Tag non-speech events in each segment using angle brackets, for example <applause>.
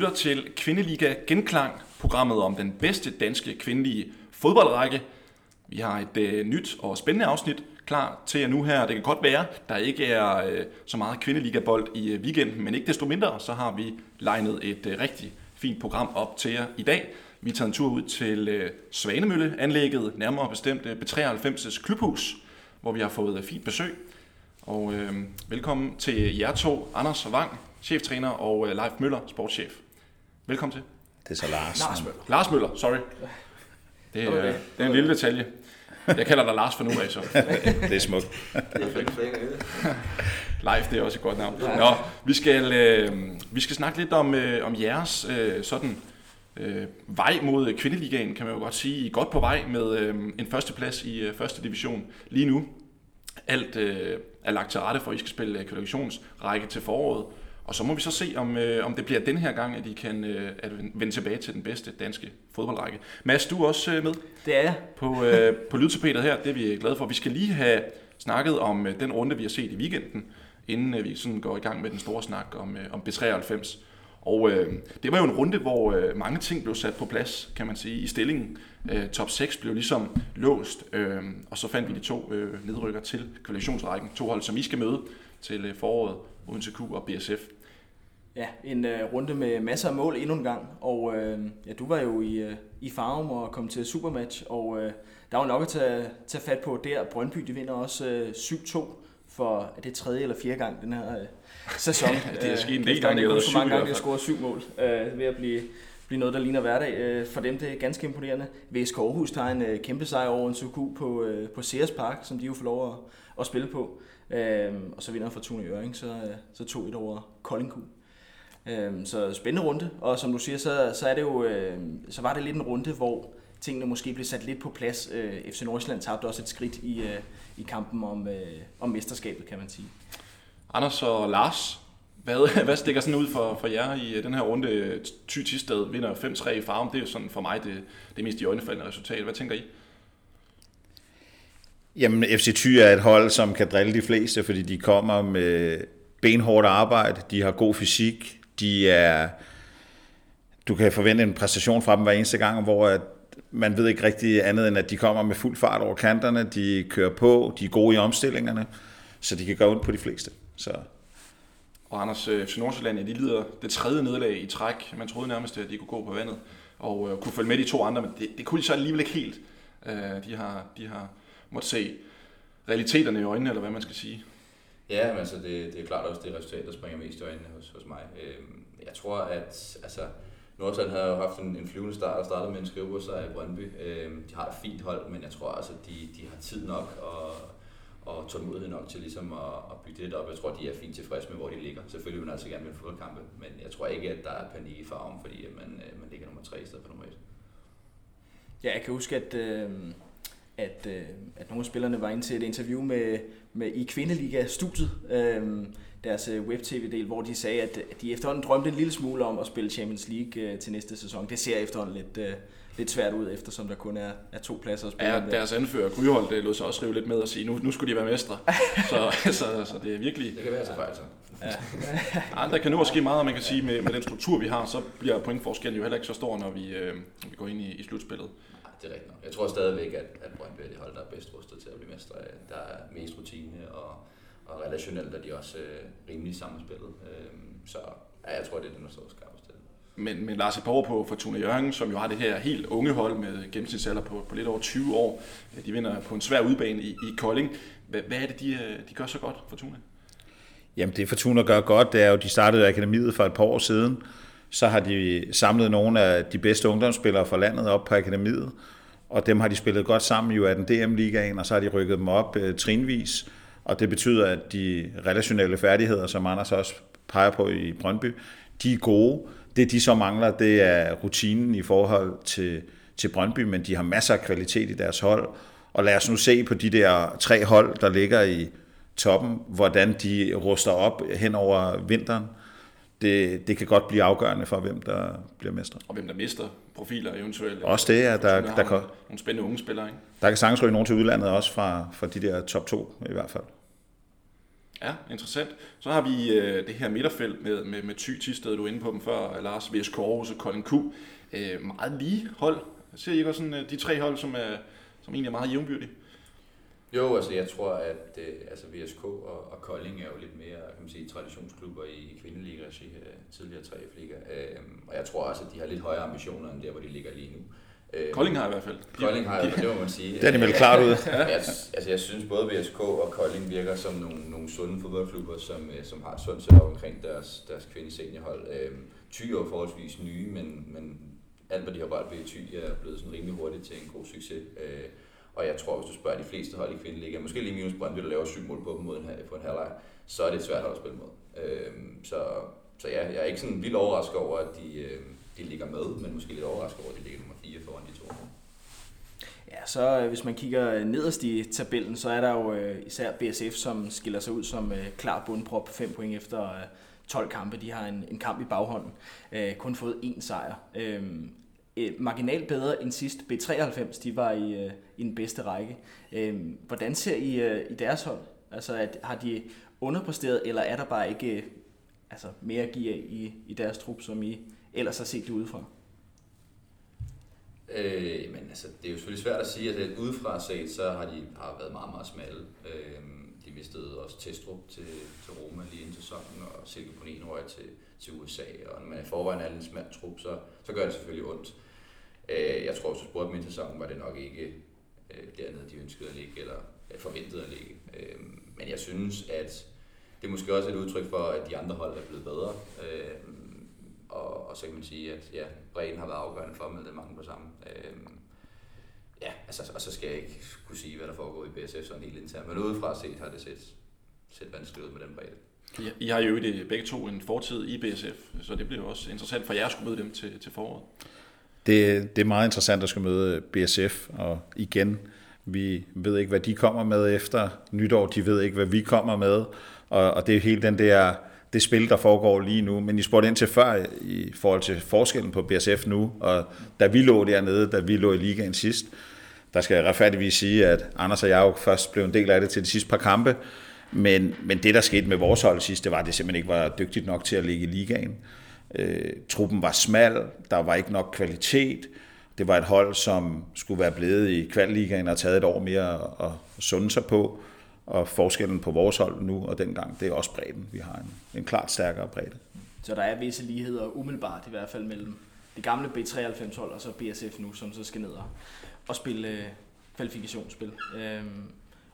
lytter til Kvindeliga Genklang, programmet om den bedste danske kvindelige fodboldrække. Vi har et øh, nyt og spændende afsnit klar til jer nu her. Det kan godt være, der ikke er øh, så meget Kvindeliga-bold i øh, weekenden, men ikke desto mindre, så har vi legnet et øh, rigtig fint program op til jer i dag. Vi tager en tur ud til øh, Svanemølle-anlægget, nærmere bestemt øh, B93's klubhus, hvor vi har fået øh, fint besøg. Og øh, velkommen til jer to, Anders Wang, cheftræner, og øh, Leif Møller, sportschef. Velkommen til. Det er så Lars. Lars Møller. Lars Møller, sorry. Det er, Okay. øh, det er en lille detalje. Jeg kalder dig Lars for nu af, så. <laughs> Det er smukt. Leif, det er også et godt navn. Nå, vi skal, øh, vi skal snakke lidt om, øh, om jeres øh, sådan, øh, vej mod kvindeligaen, kan man jo godt sige. I er godt på vej med øh, en førsteplads i øh, første division lige nu. Alt øh, er lagt til rette for, at I skal spille øh, kvalifikationsrække til foråret. Og så må vi så se, om, øh, om det bliver den her gang, at I kan øh, at vende tilbage til den bedste danske fodboldrække. Mads, du er også øh, med Det er jeg. på, øh, på lydtapetet her. Det er vi glade for. Vi skal lige have snakket om øh, den runde, vi har set i weekenden, inden øh, vi sådan går i gang med den store snak om, øh, om B93. Og øh, det var jo en runde, hvor øh, mange ting blev sat på plads, kan man sige, i stillingen. Øh, top 6 blev ligesom låst, øh, og så fandt vi de to øh, nedrykker til kvalifikationsrækken. To hold, som I skal møde til øh, foråret, Odense Q og BSF. Ja, en øh, runde med masser af mål endnu en gang. Og øh, ja, du var jo i, øh, i Farum og kom til Supermatch, og øh, der var nok at tage, tage fat på der. Brøndby, de vinder også øh, 7-2 for er det tredje eller fjerde gang den her øh, sæson. <laughs> Det er sket en Øh, del gange, huske, syv hvor mange gange, de har scoret syv mål. Øh, ved at blive, blive noget, der ligner hverdag. Øh, for dem det er ganske imponerende. VSK Aarhus tager en øh, kæmpe sejr over en Suku på, øh, på Sears Park, som de jo får lov at, at spille på. Øh, og så vinder Fortuna Jørgen, så, øh, så tog et over Kolding. Øhm, så spændende runde, og som du siger, så, så, er det jo, øh, så var det lidt en runde, hvor tingene måske blev sat lidt på plads. Øh, FC Nordsjælland tabte også et skridt i, øh, i kampen om, øh, om mesterskabet, kan man sige. Anders og Lars, hvad, <laughs> hvad stikker sådan ud for, for jer i den her runde? Ty Tisted vinder 5-3 i farven. Det er jo sådan for mig det, det mest i øjnefaldende resultat. Hvad tænker I? Jamen, FC Thy er et hold, som kan drille de fleste, fordi de kommer med benhårdt arbejde, de har god fysik, de er... Du kan forvente en præstation fra dem hver eneste gang, hvor at man ved ikke rigtig andet, end at de kommer med fuld fart over kanterne, de kører på, de er gode i omstillingerne, så de kan gå ondt på de fleste. Så Og Anders, øh, FC Nordsjælland, ja, de lider det tredje nederlag i træk. Man troede nærmest, at de kunne gå på vandet og øh, kunne følge med de to andre, men det, det kunne de så alligevel ikke helt. Øh, de, har, de har måttet se realiteterne i øjnene, eller hvad man skal sige. Ja, men altså det, det er klart også det resultat, der springer mest i øjnene hos, hos mig. Øhm, jeg tror, at altså, Nordsjælland havde jo haft en, en flyvende start og startet med en skrivebordsejr i Brøndby. Øhm, de har et fint hold, men jeg tror altså, de, de har tid nok og, og tålmodighed nok til ligesom at, at bygge det lidt op. Jeg tror, de er fint tilfredse med, hvor de ligger. Selvfølgelig vil man altså gerne vinde fodboldkampe, men jeg tror ikke, at der er panik i farven, fordi at man, øh, man ligger nummer 3 i stedet for nummer 1. Ja, jeg kan huske, at, øh, at, øh, at nogle af spillerne var inde til et interview med, med i Kvindeliga-studiet, øh, deres web-tv-del, hvor de sagde, at, de efterhånden drømte en lille smule om at spille Champions League øh, til næste sæson. Det ser efterhånden lidt, øh, lidt svært ud, eftersom der kun er, er to pladser at spille Ja, deres anfører, Gryhold, det lod sig også rive lidt med at sige, nu, nu skulle de være mestre. Så, <laughs> så, så det er virkelig... Det kan være så fejl, så. Ja, <laughs> der kan nu også ske meget, og man kan sige, med, med den struktur, vi har, så bliver pointforskellen jo heller ikke så stor, når vi, øh, når vi går ind i, i slutspillet. Det er rigtigt nok. Jeg tror stadigvæk, at, at Brøndby er det hold, der er bedst rustet til at blive mestre. Der er mest rutine, og, og relationelt er de også øh, rimelig sammenspillet. Øhm, så ja, jeg tror, det er den, der står skarpest til. Men, men Lars Borg på Fortuna Jørgen, som jo har det her helt unge hold med gennemsnitsalder på, på lidt over 20 år, de vinder på en svær udbane i, i Kolding. Hvad, hvad er det, de, øh, de gør så godt, Fortuna? Jamen det Fortuna gør godt, det er jo, de startede akademiet for et par år siden. Så har de samlet nogle af de bedste ungdomsspillere fra landet op på akademiet. Og dem har de spillet godt sammen jo af den DM-ligaen, og så har de rykket dem op øh, trinvis. Og det betyder, at de relationelle færdigheder, som Anders også peger på i Brøndby, de er gode. Det de så mangler, det er rutinen i forhold til, til Brøndby, men de har masser af kvalitet i deres hold. Og lad os nu se på de der tre hold, der ligger i toppen, hvordan de ruster op hen over vinteren. Det, det kan godt blive afgørende for, hvem der bliver mestre. Og hvem der mister profiler eventuelt. Også det, at der- har der kan- nogle, spændende unge spillere, ikke? Der kan sagtens ryge nogen til udlandet også fra, fra de der top 2 i hvert fald. Ja, interessant. Så har vi øh, det her midterfelt med, med, med Thy Tisted, du er inde på dem før, Lars, VSK Aarhus og Kolding Q. Øh, meget lige hold. Ser I ikke også sådan, øh, de tre hold, som, er, som egentlig er meget jævnbyrdige? Jo, altså jeg tror, at øh, altså VSK og, og Kolding er jo lidt mere kan man sige, traditionsklubber i kvindeliga-regi, øh, tidligere 3 liga øh, Og jeg tror også, at de har lidt højere ambitioner end der, hvor de ligger lige nu. Øh, Kolding har i hvert fald. Kolding har, det må man sige. Det er de meldt klart ud. <laughs> jeg, altså jeg synes både VSK og Kolding virker som nogle, nogle sunde fodboldklubber, som, øh, som har et sundt setup omkring deres, deres kvindeseniorhold. Øh, Thy er forholdsvis nye, men, men alt hvad de har rørt ved i Thy er blevet sådan rimelig hurtigt til en god succes. Øh, og jeg tror, hvis du spørger de fleste hold i kvindeliga, måske lige minus Brøndby, der laver syv mål på dem mod en, på en halvleg, så er det svært at spille mod. Øh, så, så ja, jeg er ikke sådan vildt overrasket over, at de, øh, de ligger med, men måske lidt overrasket over, at de ligger nummer 4 foran de to. Ja, så øh, hvis man kigger nederst i tabellen, så er der jo øh, især BSF, som skiller sig ud som øh, klar bundprop på 5 point efter øh, 12 kampe. De har en, en kamp i baghånden. Øh, kun fået én sejr. Øh, øh, marginalt bedre end sidst. B93, de var i, øh, i den bedste række. Øh, hvordan ser I øh, i deres hold? Altså, at, har de underpræsteret, eller er der bare ikke øh, altså, mere gear i, i deres trup, som I ellers har set det udefra? Øh, men altså, det er jo selvfølgelig svært at sige, at udefra set, så har de har været meget, meget smalle. Øh, de mistede også Testrup til, til Roma lige inden sæsonen, og Silke Ponin røg til, til USA. Og når man i forvejen er en smal trup, så, så gør det selvfølgelig ondt. Øh, jeg tror, hvis du spurgte min sæson, var det nok ikke øh, dernede, de ønskede at ligge, eller øh, forventede at ligge. Øh, men jeg synes, at det er måske også et udtryk for, at de andre hold er blevet bedre. Øh, og, og så kan man sige, at ja, bredden har været afgørende for det melde mange på sammen. Øh, ja, altså, og så skal jeg ikke kunne sige, hvad der foregår i BSF sådan helt internt. Men udefra set har det set, set vanskeligt ud med den bredde. I, I har jo det øh, begge to en fortid i BSF, så det bliver også interessant for jer at skulle møde dem til, til foråret. Det, det er meget interessant at skulle møde BSF, og igen, vi ved ikke, hvad de kommer med efter nytår, de ved ikke, hvad vi kommer med, og, og det er helt den der, det spil, der foregår lige nu. Men I spurgte ind til før i forhold til forskellen på BSF nu, og da vi lå dernede, da vi lå i ligaen sidst, der skal jeg retfærdigvis sige, at Anders og jeg jo først blev en del af det til de sidste par kampe, men, men det, der skete med vores hold sidst, det var, at det simpelthen ikke var dygtigt nok til at ligge i ligaen. Øh, truppen var smal, der var ikke nok kvalitet. Det var et hold, som skulle være blevet i kvalligaen og taget et år mere at sunde sig på. Og forskellen på vores hold nu og dengang, det er også bredden. Vi har en, en klart stærkere bredde. Så der er visse ligheder umiddelbart i hvert fald mellem det gamle B93-hold og så BSF nu, som så skal ned og, og spille øh, kvalifikationsspil. Øhm,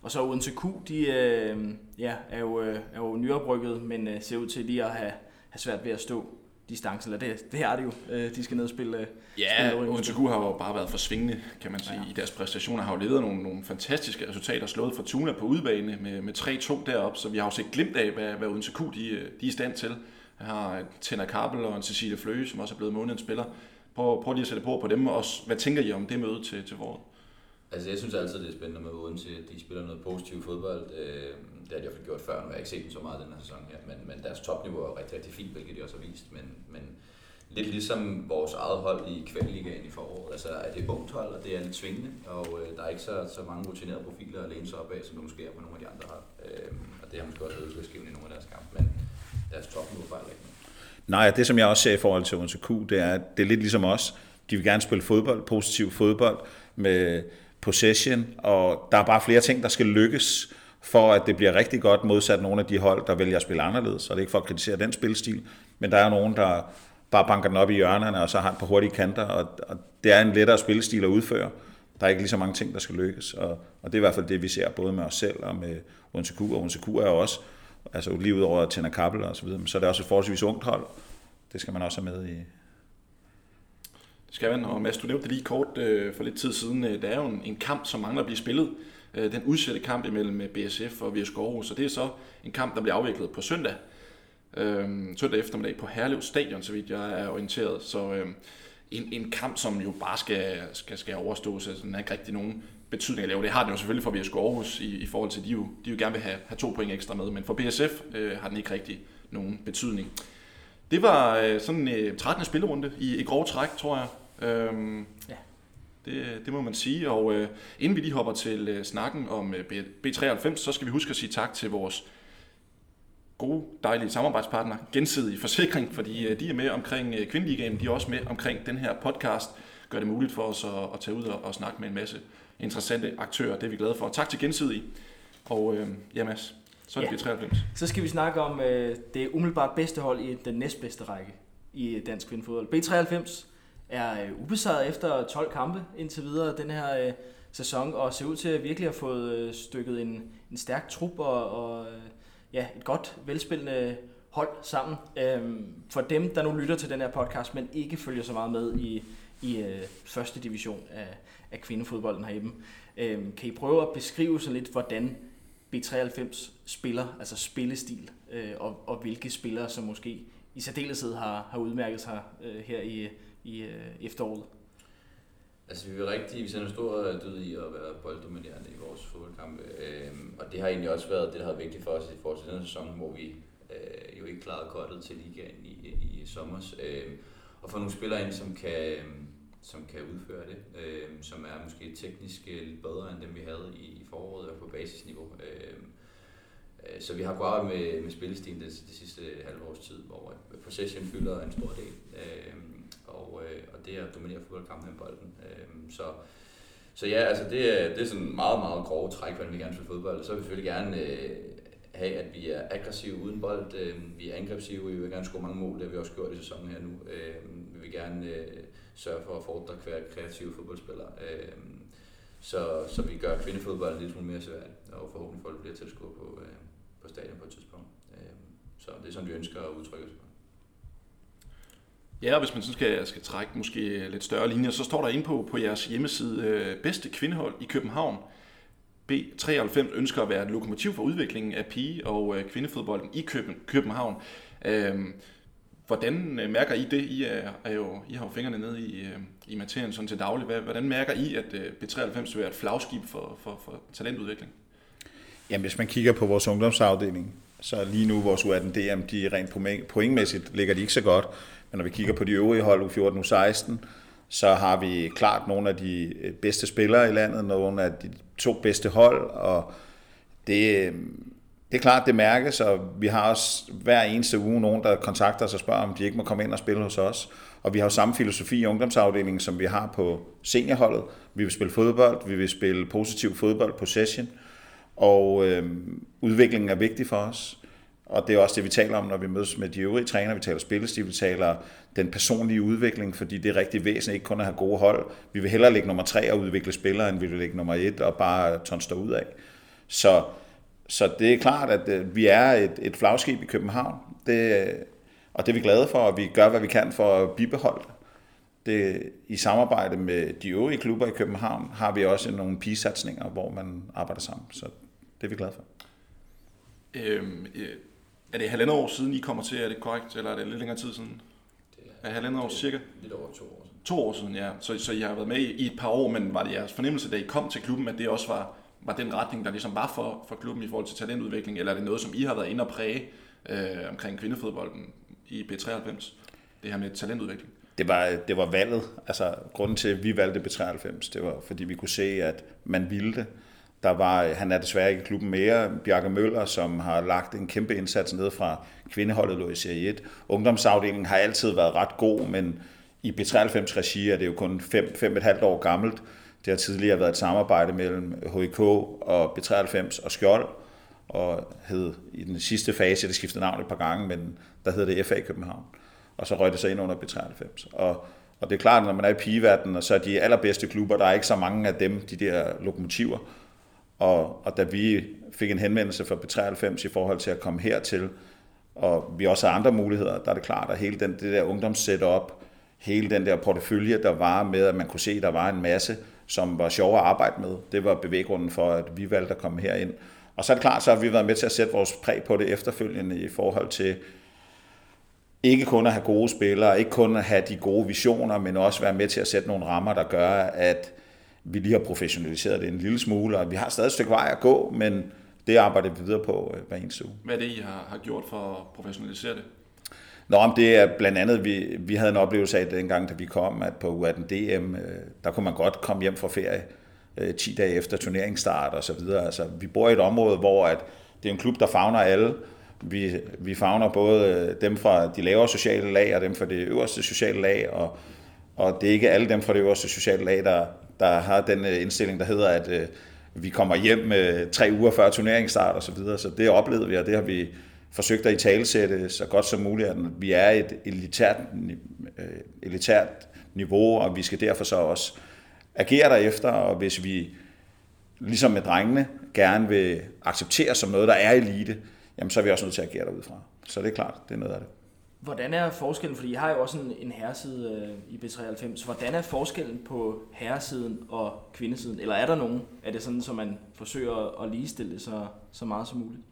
og så uden til Q, de øh, ja, er, jo, øh, er jo nyoprykket, men øh, ser ud til lige at have, have svært ved at stå distance, eller det, det er det jo. Øh, de skal ned og spille øh, Ja, Odense har jo bare været for svingende, kan man sige, ja. i deres præstationer. Har jo levet nogle, nogle fantastiske resultater, slået for Tuna på udbane med, med 3-2 derop, så vi har jo set glimt af, hvad, hvad Odense Q de, de er i stand til. Jeg har Tenna Kabel og en Cecilie Fløge, som også er blevet månedens spiller. Prøv, prøv lige at sætte på på dem, og også, hvad tænker I om det møde til, til foråret? Altså jeg synes altid, det er spændende med Odense. De spiller noget positiv fodbold. Øh, det har de også gjort før, nu har jeg ikke set dem så meget den her sæson her, men, men deres topniveau er rigtig, rigtig fint, hvilket de også har vist. Men, men lidt ligesom vores eget hold i kvalligaen i foråret. Altså er det ungt hold, og det er lidt svingende, og øh, der er ikke så, så mange rutinerede profiler at læne sig op af, som der måske er på nogle af de andre hold. Øh, og det har måske også været udslagsgivende i nogle af deres kampe, men deres topniveau fejler ikke Nej, det som jeg også ser i forhold til Odense Q, det er, det er lidt ligesom os. De vil gerne spille fodbold, positiv fodbold, med possession, og der er bare flere ting, der skal lykkes, for at det bliver rigtig godt modsat nogle af de hold, der vælger at spille anderledes. Så det er ikke for at kritisere den spilstil, men der er nogen, der bare banker den op i hjørnerne, og så har den på hurtige kanter, og, og det er en lettere spilstil at udføre. Der er ikke lige så mange ting, der skal lykkes, og, og det er i hvert fald det, vi ser både med os selv og med Odense Q, og Odense Q er også, altså lige ud over Tjener Kappel og så videre, så er det også et forholdsvis ungt hold. Det skal man også have med i, skal man, og Mads, du nævnte det lige kort øh, for lidt tid siden. Øh, der er jo en, en kamp, som mangler at blive spillet. Øh, den udsatte kamp imellem øh, BSF og VSK Aarhus, så det er så en kamp, der bliver afviklet på søndag. Øh, søndag eftermiddag på Herlev Stadion, så vidt jeg er orienteret. Så øh, en, en kamp, som jo bare skal, skal, skal overstås, altså den er ikke rigtig nogen betydning at lave. Det har den jo selvfølgelig for VSK Aarhus i, i forhold til, at de jo, de jo gerne vil have, have to point ekstra med, men for BSF øh, har den ikke rigtig nogen betydning. Det var øh, sådan en øh, 13. spillerunde i, i grov træk, tror jeg. Øhm, ja. Det, det må man sige. Og øh, inden vi lige hopper til øh, snakken om øh, B93, så skal vi huske at sige tak til vores gode, dejlige samarbejdspartner, gensidig forsikring, fordi øh, de er med omkring øh, Kvindeligaen, de er også med omkring den her podcast, gør det muligt for os at, at tage ud og, og snakke med en masse interessante aktører. Det er vi glade for. Tak til gensidig. Og øh, ja, Mads, så er det Ja. B93. Så skal vi snakke om øh, det umiddelbart bedste hold i den næstbedste række i dansk kvindefodbold. B93 er øh, ubesejret efter 12 kampe indtil videre den her øh, sæson, og ser ud til at virkelig have fået øh, stykket en, en stærk trup og, og øh, ja, et godt, velspillende hold sammen. Øhm, for dem, der nu lytter til den her podcast, men ikke følger så meget med i, i øh, første division af, af kvindefodbolden herhjemme, øhm, kan I prøve at beskrive så lidt, hvordan B93 spiller, altså spillestil, øh, og, og hvilke spillere, som måske i særdeleshed har, har udmærket sig øh, her i, i øh, efteråret. Altså, vi er rigtig, vi sender stor øh, død i at være bolddominerende i vores fodboldkampe. Øhm, og det har egentlig også været det, der har været vigtigt for os i forhold til den sæson, hvor vi øh, jo ikke klarede kottet til ligaen i, øh, i sommer. Øhm, og få nogle spillere ind, som kan, øh, som kan udføre det, øhm, som er måske teknisk lidt bedre end dem, vi havde i, i foråret og på basisniveau. Øhm, øh, så vi har gået arbejde med, med spillestilen det, det sidste halve års tid, hvor possession fylder en stor del. Øhm, og, øh, og det er at dominere fodboldkampen med bolden. Øh, så, så ja, altså det, er, det er sådan meget, meget grove træk, hvordan vi gerne spille fodbold. Så vil vi selvfølgelig gerne øh, have, at vi er aggressive uden bold. Øh, vi er angrebsive, vi vil gerne score mange mål, det har vi også gjort i sæsonen her nu. Øh, vi vil gerne øh, sørge for at fordre kreative fodboldspiller. Øh, så, så vi gør kvindefodbold lidt smule mere svært, og forhåbentlig folk bliver tilskuere på, øh, på stadion på et tidspunkt. Øh, så det er sådan, vi ønsker at udtrykke os på. Ja, og hvis man så skal, skal trække måske lidt større linjer, så står der inde på, på jeres hjemmeside, øh, bedste kvindehold i København. B93 ønsker at være et lokomotiv for udviklingen af pige- og øh, kvindefodbolden i Køben, København. Øhm, hvordan øh, mærker I det? I, er, er jo, I har jo fingrene nede i, øh, i materien sådan til daglig. Hvordan mærker I, at øh, B93 vil være et flagskib for, for, for talentudvikling? Jamen, hvis man kigger på vores ungdomsafdeling, så lige nu vores U18 DM, de rent pointmæssigt ligger de ikke så godt. Men når vi kigger på de øvrige hold, U14, U16, så har vi klart nogle af de øh, bedste spillere i landet, nogle af de to bedste hold, og det, øh, det er klart, det mærkes, og vi har også hver eneste uge nogen, der kontakter os og spørger, om de ikke må komme ind og spille hos os. Og vi har jo samme filosofi i ungdomsafdelingen, som vi har på seniorholdet. Vi vil spille fodbold, vi vil spille positiv fodbold, possession, og øh, udviklingen er vigtig for os. Og det er også det, vi taler om, når vi mødes med de øvrige trænere. Vi taler spillestil, vi taler den personlige udvikling, fordi det er rigtig væsentligt ikke kun at have gode hold. Vi vil hellere ligge nummer tre og udvikle spillere, end vi vil ligge nummer et og bare tonste ud af. Så, så det er klart, at øh, vi er et, et flagskib i København. Det, og det er vi glade for, og vi gør, hvad vi kan for at bibeholde det. det. I samarbejde med de øvrige klubber i København har vi også nogle pigesatsninger, hvor man arbejder sammen. Så det er vi glade for. Øhm, øh, er det halvandet år siden, I kommer til? Er det korrekt? Eller er det lidt længere tid siden? Det Er halvandet år cirka? Lidt over to år siden. To år siden, ja. Så, så I har været med i, i et par år, men var det jeres fornemmelse, da I kom til klubben, at det også var, var den retning, der ligesom var for, for klubben i forhold til talentudvikling, eller er det noget, som I har været inde og præge øh, omkring kvindefodbolden i B93? Det her med talentudvikling. Det var, det var valget. Altså, grunden til, at vi valgte B93, det var, fordi vi kunne se, at man ville det. Der var, han er desværre ikke i klubben mere, Bjarke Møller, som har lagt en kæmpe indsats ned fra kvindeholdet lå i Serie 1. Ungdomsafdelingen har altid været ret god, men i B93-regi er det jo kun 5-5,5 år gammelt. Det har tidligere været et samarbejde mellem HIK og B93 og Skjold, og hed i den sidste fase, det skiftede navn et par gange, men der hed det FA København. Og så røg det sig ind under B93. Og, og det er klart, når man er i pigeverdenen, og så er de allerbedste klubber, der er ikke så mange af dem, de der lokomotiver. Og, og da vi fik en henvendelse fra B93 i forhold til at komme hertil, og vi også har andre muligheder, der er det klart, at hele den, det der ungdomssetup, hele den der portefølje, der var med, at man kunne se, at der var en masse, som var sjov at arbejde med, det var bevæggrunden for, at vi valgte at komme herind. Og så er det klart, så har vi været med til at sætte vores præg på det efterfølgende i forhold til ikke kun at have gode spillere, ikke kun at have de gode visioner, men også være med til at sætte nogle rammer, der gør, at vi lige har professionaliseret det en lille smule, og vi har stadig et stykke vej at gå, men det arbejder vi videre på øh, hver eneste uge. Hvad er det, I har, har gjort for at professionalisere det? Nå, om det er blandt andet, vi, vi havde en oplevelse af dengang, da vi kom, at på U18 DM, øh, der kunne man godt komme hjem fra ferie øh, 10 dage efter turneringsstart og så videre. Altså, vi bor i et område, hvor at det er en klub, der fagner alle, vi, vi fagner både dem fra de lavere sociale lag og dem fra det øverste sociale lag, og, og det er ikke alle dem fra det øverste sociale lag, der, der har den øh, indstilling, der hedder, at øh, vi kommer hjem øh, tre uger før turneringsstart og så videre. Så det oplevede vi, og det har vi forsøgt at i talesætte så godt som muligt, at vi er et elitært, øh, elitært niveau, og vi skal derfor så også agere derefter, og hvis vi ligesom med drengene gerne vil acceptere som noget, der er elite, jamen så er vi også nødt til at agere derudfra. Så det er klart, det er noget af det. Hvordan er forskellen, fordi I har jo også en, en herreside øh, i B93, hvordan er forskellen på herresiden og kvindesiden? Eller er der nogen? Er det sådan, så man forsøger at ligestille det så, så meget som muligt?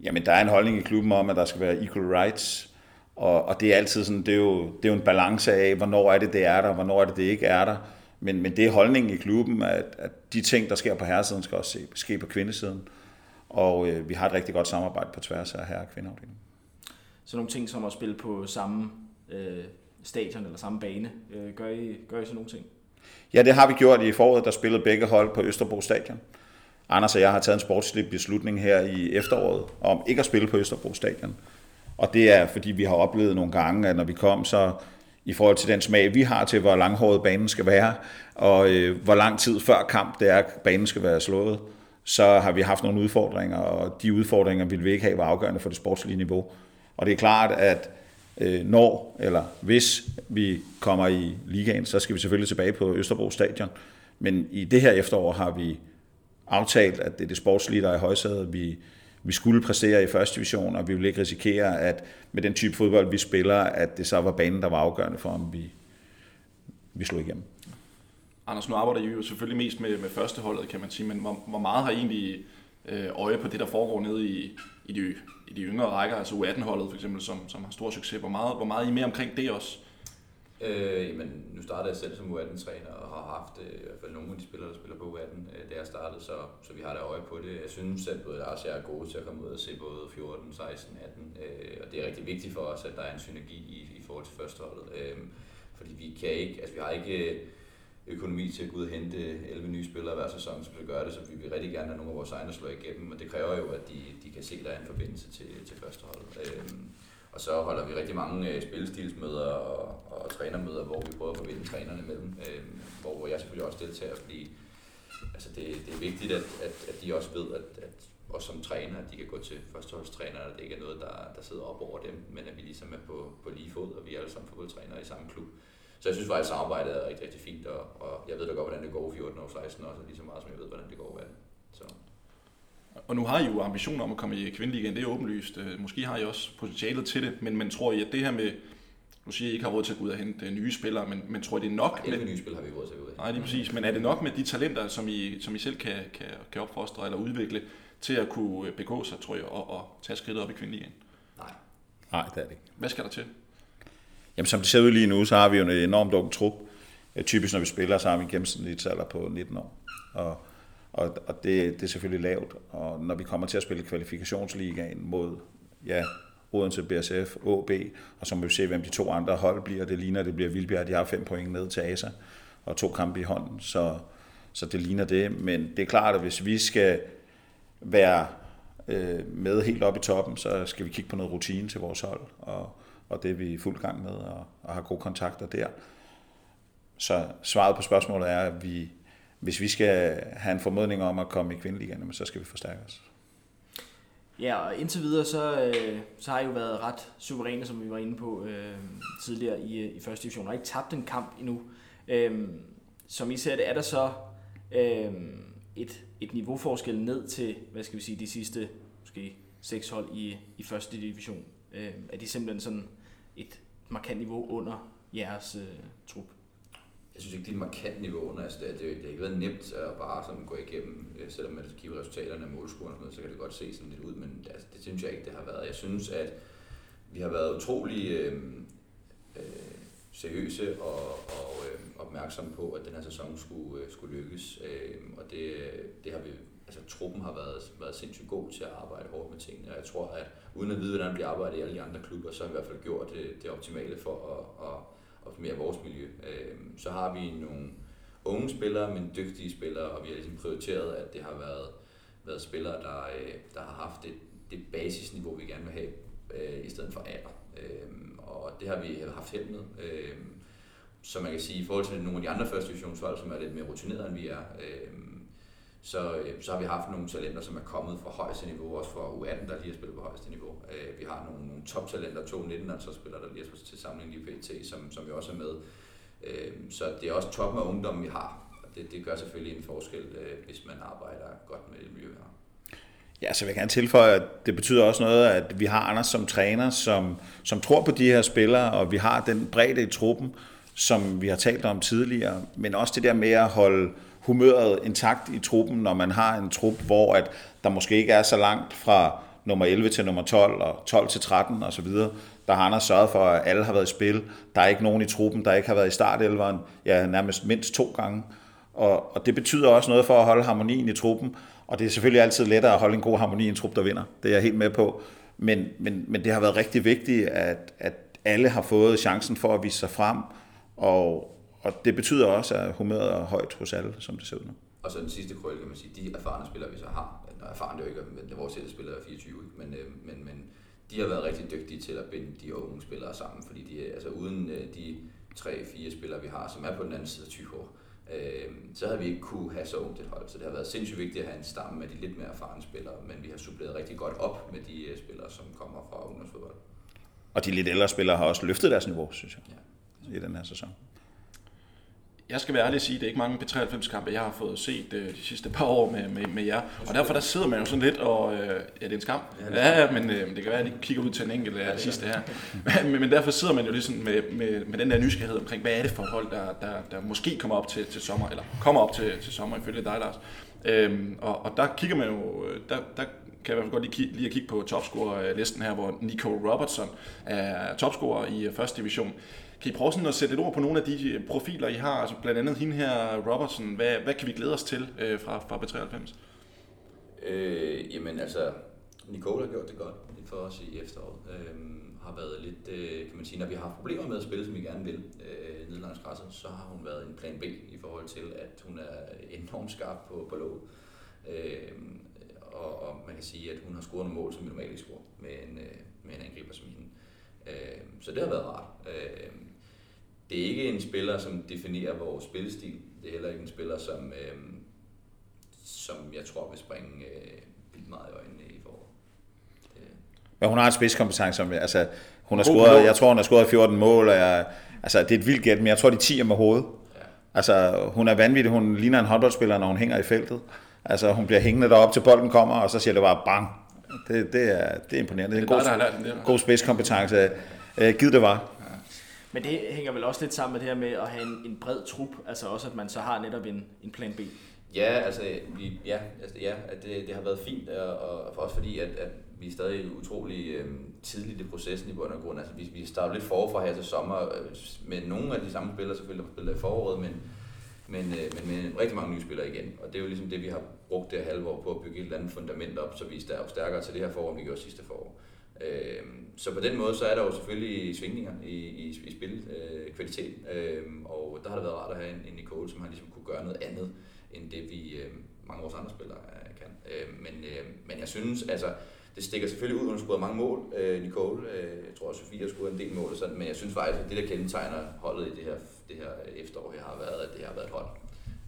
Jamen, der er en holdning i klubben om, at der skal være equal rights, og, og det er altid sådan, det er, jo, det er jo en balance af, hvornår er det, det er der, og hvornår er det, det ikke er der. Men, men det er holdningen i klubben, at, at de ting, der sker på herresiden, skal også ske på kvindesiden. Og øh, vi har et rigtig godt samarbejde på tværs af herre- og kvindeafdelingen. Så nogle ting som at spille på samme øh, stadion eller samme bane, øh, gør, I, gør I så nogle ting? Ja, det har vi gjort i foråret, der spillede begge hold på Østerbro Stadion. Anders og jeg har taget en sportslig beslutning her i efteråret om ikke at spille på Østerbro Stadion. Og det er, fordi vi har oplevet nogle gange, at når vi kom, så i forhold til den smag, vi har til, hvor langhåret banen skal være, og øh, hvor lang tid før kamp det er, at banen skal være slået, så har vi haft nogle udfordringer, og de udfordringer ville vi ikke have var afgørende for det sportslige niveau. Og det er klart, at øh, når eller hvis vi kommer i ligaen, så skal vi selvfølgelig tilbage på Østerbro Stadion. Men i det her efterår har vi aftalt, at det er det sportslige, der er i højsædet. Vi, vi skulle præstere i første division, og vi ville ikke risikere, at med den type fodbold, vi spiller, at det så var banen, der var afgørende for, om vi, vi slog igennem. Anders, nu arbejder I jo selvfølgelig mest med, med førsteholdet, kan man sige, men hvor, hvor meget har I egentlig øh, øje på det, der foregår nede i, i, de, i de yngre rækker, altså U18-holdet for eksempel, som, som har stor succes. Hvor meget, hvor meget er I mere omkring det også? Øh, jamen, nu startede jeg selv som U18-træner og har haft øh, i hvert fald nogle af de spillere, der spiller på U18, øh, da jeg startede, så, så vi har da øje på det. Jeg synes, at både Lars og jeg er gode til at komme ud og se både 14, 16, 18, øh, og det er rigtig vigtigt for os, at der er en synergi i, i forhold til førsteholdet. Øh, fordi vi kan ikke, altså vi har ikke økonomi til at gå ud og hente 11 nye spillere hver sæson, som vi gøre det, så vi vil rigtig gerne have nogle af vores egne slå igennem, men det kræver jo, at de, de kan se, at der er en forbindelse til, til førsteholdet. Øhm, og så holder vi rigtig mange øh, spillestilsmøder og, og trænermøder, hvor vi prøver at forbinde trænerne imellem, øhm, hvor, hvor jeg selvfølgelig også deltager, fordi altså det, det er vigtigt, at, at, at de også ved, at, at også som træner, at de kan gå til førsteholdstræner, at det ikke er noget, der, der sidder op over dem, men at vi ligesom er på, på lige fod, og vi er alle sammen fodboldtrænere i samme klub. Så jeg synes faktisk, at samarbejdet er rigtig, rigtig fint, og, og jeg ved da godt, hvordan det går 14 år 16 også, lige så meget som jeg ved, hvordan det går 18. Så. Og nu har I jo ambitioner om at komme i kvindeligaen, det er åbenlyst. Øh, måske har I også potentialet til det, men, men tror I, at det her med, nu siger I ikke har råd til at gå ud og hente nye spillere, men, men tror I, det er nok? med, nye spillere har vi råd til at gå ud Nej, det er præcis. Men er det nok med de talenter, som I, som I selv kan, kan, kan opfostre eller udvikle, til at kunne begå sig, tror jeg, og, og tage skridtet op i kvindeligaen? Nej. Nej, det er det ikke. Hvad skal der til? Jamen som det ser ud lige nu, så har vi jo en enormt ung trup. Typisk når vi spiller, så har vi en gennemsnitsalder på 19 år. Og, og, og det, det er selvfølgelig lavt. Og når vi kommer til at spille kvalifikationsligaen mod ja, Odense, BSF, AB, og så må vi se, hvem de to andre hold bliver. Det ligner, det bliver Vildbjerg, de har fem point ned til ASA, og to kampe i hånden, så, så det ligner det. Men det er klart, at hvis vi skal være øh, med helt op i toppen, så skal vi kigge på noget rutine til vores hold, og, og det er vi i fuld gang med, og, og har gode kontakter der. Så svaret på spørgsmålet er, at vi, hvis vi skal have en formodning om at komme i kvindeligaen, så skal vi forstærke os. Ja, og indtil videre, så, øh, så har I jo været ret suveræne, som vi var inde på øh, tidligere i, øh, i første division, og ikke tabt en kamp endnu. Øh, som I ser det, er der så øh, et, et niveauforskel ned til, hvad skal vi sige, de sidste måske seks hold i, i første division. Øh, er de simpelthen sådan et markant niveau under jeres øh, trup? Jeg synes ikke, det er et markant niveau under. Altså, det, det, det har ikke været nemt at bare sådan gå igennem, øh, selvom man kigger resultaterne af målscoren og sådan noget, så kan det godt se sådan lidt ud, men altså, det synes jeg ikke, det har været. Jeg synes, at vi har været utrolig øh, øh, seriøse og, og øh, opmærksomme på, at den her sæson skulle, øh, skulle lykkes, øh, og det, øh, det har vi altså truppen har været, været sindssygt god til at arbejde hårdt med tingene, og jeg tror, at uden at vide, hvordan det bliver arbejdet i alle de andre klubber, så har vi i hvert fald gjort det, det optimale for at, at optimere vores miljø. Øh, så har vi nogle unge spillere, men dygtige spillere, og vi har ligesom prioriteret, at det har været, været spillere, der, øh, der har haft det, det basisniveau, vi gerne vil have, øh, i stedet for alder. Øh, og det har vi haft held med. Øh, så man kan sige, i forhold til nogle af de andre første divisionshold, som er lidt mere rutineret end vi er, øh, så, øh, så har vi haft nogle talenter, som er kommet fra højeste niveau, også fra U18, der lige har spillet på højeste niveau. Øh, vi har nogle, nogle toptalenter, to 19 altså, spillere, der lige er til samling i PT, som, som vi også er med. Øh, så det er også toppen af ungdommen, vi har. Og det, det gør selvfølgelig en forskel, øh, hvis man arbejder godt med det miljø her. Ja, så vil jeg gerne tilføje, at det betyder også noget, at vi har Anders som træner, som, som tror på de her spillere, og vi har den bredde i truppen, som vi har talt om tidligere, men også det der med at holde humøret intakt i truppen, når man har en trup, hvor at der måske ikke er så langt fra nummer 11 til nummer 12 og 12 til 13 og så videre. Der har Anders sørget for, at alle har været i spil. Der er ikke nogen i truppen, der ikke har været i startelveren, ja, nærmest mindst to gange. Og, og det betyder også noget for at holde harmonien i truppen. Og det er selvfølgelig altid lettere at holde en god harmoni i en trup, der vinder. Det er jeg helt med på. Men, men, men det har været rigtig vigtigt, at, at alle har fået chancen for at vise sig frem. Og, og det betyder også, at humøret er højt hos alle, som det ser ud nu. Og så den sidste krølle, kan man sige, de erfarne spillere, vi så har, der erfaren det jo ikke, men vores spillere er 24, men, øh, men, men de har været rigtig dygtige til at binde de unge spillere sammen, fordi de, altså uden øh, de tre-fire spillere, vi har, som er på den anden side af 20 år, øh, så havde vi ikke kunne have så ungt et hold. Så det har været sindssygt vigtigt at have en stamme med de lidt mere erfarne spillere, men vi har suppleret rigtig godt op med de spillere, som kommer fra ungdomsfodbold. Og de lidt ældre spillere har også løftet deres niveau, synes jeg, ja. i den her sæson jeg skal være ærlig og sige, at det er ikke mange P93-kampe, jeg har fået set øh, de sidste par år med, med, med jer. Og derfor der sidder man jo sådan lidt og... Øh, ja, det er en skam. Ja, ja men øh, det kan være, at jeg lige kigger ud til en enkelt af det sidste her. Men, men derfor sidder man jo ligesom med, med, med den der nysgerrighed omkring, hvad er det for et hold, der, der, der måske kommer op til, til sommer, eller kommer op til, til sommer ifølge dig, Lars. Øhm, og, og der kigger man jo... Der, der kan jeg i hvert fald godt lige, lige at kigge på topscorer-listen her, hvor Nico Robertson er topscorer i første division. Kan I prøve sådan at sætte et ord på nogle af de øh, profiler, I har? Altså blandt andet hende her, Robertson. Hvad, hvad kan vi glæde os til øh, fra, fra B93? Øh, jamen altså, Nicole har gjort det godt for os i efteråret. Øh, har været lidt, øh, kan man sige, når vi har haft problemer med at spille, som vi gerne vil, øh, ned langs græsset, så har hun været en plan B i forhold til, at hun er enormt skarp på, på låget. Øh, og, og, man kan sige, at hun har scoret nogle mål, som vi normalt ikke scorer med en, øh, med en angriber som hende. Øh, så det har været rart. Øh, det er ikke en spiller, som definerer vores spillestil. Det er heller ikke en spiller, som, øh, som jeg tror vil springe øh, vildt meget i øjnene i foråret. Men hun har et spidskompetence, som, altså, hun har scoret, jeg tror, hun har scoret 14 mål, og jeg, altså, det er et vildt gæt, men jeg tror, de 10 er med hovedet. Ja. Altså, hun er vanvittig, hun ligner en håndboldspiller, når hun hænger i feltet. Altså, hun bliver hængende derop til bolden kommer, og så siger det bare bang. Det, det, er, det er imponerende. Det er en god, der god spidskompetence. Uh, givet det var. Men det hænger vel også lidt sammen med det her med at have en, en bred trup, altså også at man så har netop en, en plan B. Ja, altså, vi, ja, altså, ja at det, det har været fint, og, og for os fordi, at, at vi er stadig utrolig øh, tidligt i processen i bund og grund. Altså, vi, vi starter lidt forfra her til sommer, øh, med nogle af de samme spillere selvfølgelig, der spillet i foråret, men, men, øh, men med rigtig mange nye spillere igen. Og det er jo ligesom det, vi har brugt det halve år på at bygge et eller andet fundament op, så vi er stærkere til det her forår, end vi gjorde sidste forår. Øh, så på den måde, så er der jo selvfølgelig svingninger i, i, i spilkvalitet, øh, øh, og der har det været rart at have en, en Nicole, som har ligesom kunne gøre noget andet, end det vi øh, mange af vores andre spillere øh, kan. Øh, men, øh, men jeg synes, altså, det stikker selvfølgelig ud, hun har scoret mange mål, øh, Nicole. Øh, jeg tror, at Sofie har scoret en del mål, og sådan, men jeg synes faktisk, at det, der kendetegner holdet i det her, det her efterår, her, har været, at det har været et hold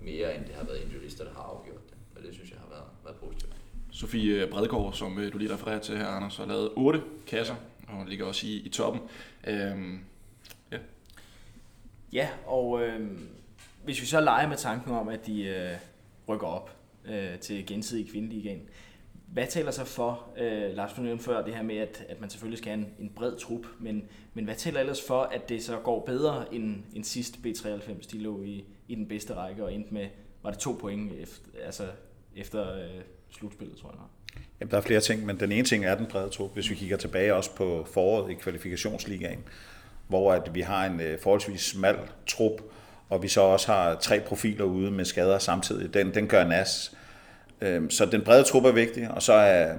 mere, end det har været individualister, der har afgjort det. Og det synes jeg har været, været positivt. Sofie Bredgaard, som øh, du lige refererer til her, Anders, har lavet otte kasser, og hun ligger også i, i toppen. Øhm, ja. ja, og øh, hvis vi så leger med tanken om, at de øh, rykker op øh, til gensidig kvindeligaen, hvad taler så for, øh, Lars, du nævnte før det her med, at, at man selvfølgelig skal have en, en bred trup, men, men hvad taler ellers for, at det så går bedre end, end sidst B93, de lå i, i den bedste række og endte med, var det to point efter, altså efter øh, slutspillet, tror jeg nok. Jamen, der er flere ting, men den ene ting er den brede trup. Hvis vi kigger tilbage også på foråret i kvalifikationsligaen, hvor at vi har en øh, forholdsvis smal trup, og vi så også har tre profiler ude med skader samtidig. Den, den gør nas. Øhm, så den brede trup er vigtig, og så er øh,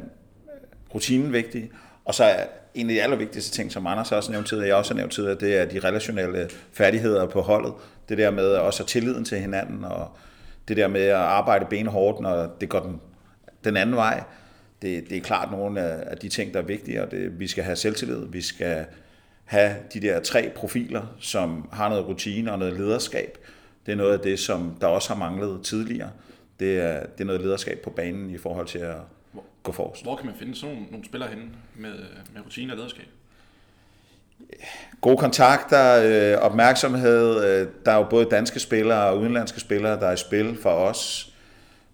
rutinen vigtig, og så er en af de allervigtigste ting, som Anders også nævnt tidligere, jeg også har nævnt tidligere, det er de relationelle færdigheder på holdet. Det der med også tilliden til hinanden, og det der med at arbejde benhårdt, når det går den, den anden vej. det, det er klart nogle af, de ting, der er vigtige, og det, vi skal have selvtillid, vi skal have de der tre profiler, som har noget rutine og noget lederskab. Det er noget af det, som der også har manglet tidligere. Det er, det er noget lederskab på banen i forhold til at gå forrest. Hvor kan man finde sådan nogle, nogle spillere henne med, med rutine og lederskab? Gode kontakter, øh, opmærksomhed. Øh, der er jo både danske spillere og udenlandske spillere, der er i spil for os.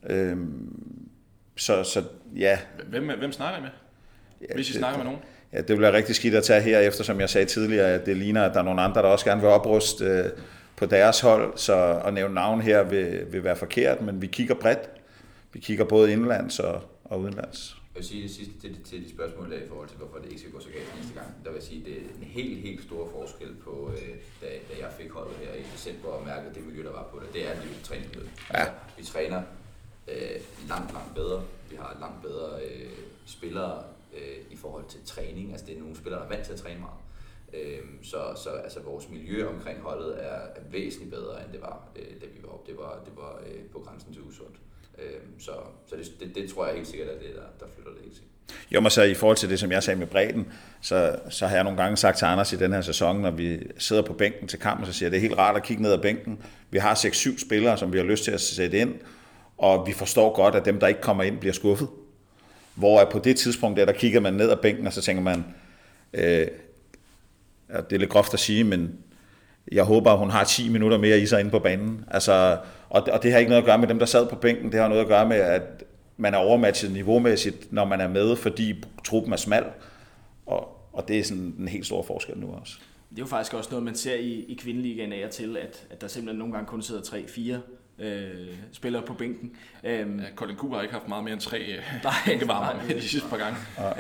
Øh, så, så ja. Hvem, hvem snakker I med? Hvis I det, snakker med nogen? Ja, det bliver rigtig skidt at tage her, eftersom jeg sagde tidligere, at det ligner, at der er nogle andre, der også gerne vil opruste øh, på deres hold, så at nævne navn her vil, vil være forkert, men vi kigger bredt. Vi kigger både indlands og, og udenlands. Jeg vil sige det sidste til, til de spørgsmål der i forhold til, hvorfor det ikke skal gå så galt næste gang. Der vil jeg sige, det er en helt, helt stor forskel på, øh, da, da jeg fik holdet her i december og mærkede det miljø, der var på det. Det er det træningsmiljø. Ja. Vi træner øh, langt, langt bedre. Vi har langt bedre øh, spillere øh, i forhold til træning. Altså det er nogle spillere, der er vant til at træne meget. Øh, så så altså, vores miljø omkring holdet er, er væsentligt bedre, end det var, øh, da vi var oppe. Det var, det var øh, på grænsen til usundt. Øh, så så det, det, det tror jeg helt sikkert er det, der, der flytter det helt sikkert. Jo, men så i forhold til det, som jeg sagde med bredden, så, så har jeg nogle gange sagt til Anders i den her sæson, når vi sidder på bænken til kampen, så siger jeg, det er helt rart at kigge ned ad bænken. Vi har 6-7 spillere, som vi har lyst til at sætte ind, og vi forstår godt, at dem, der ikke kommer ind, bliver skuffet. Hvor på det tidspunkt, der, der kigger man ned ad bænken, og så tænker man, øh, ja, det er lidt groft at sige, men jeg håber, at hun har 10 minutter mere i sig inde på banen. Altså, og, og det har ikke noget at gøre med dem, der sad på bænken. Det har noget at gøre med, at man er overmatchet niveaumæssigt, når man er med, fordi truppen er smal. Og, og det er sådan en helt stor forskel nu også. Det er jo faktisk også noget, man ser i, i kvindeligaen af og til, at, at der simpelthen nogle gange kun sidder 3-4 øh, spillere på bænken. Øhm, Ja, Colin Cooper har ikke haft meget mere end tre <laughs> Nej, bænkevarmer de sidste par gange.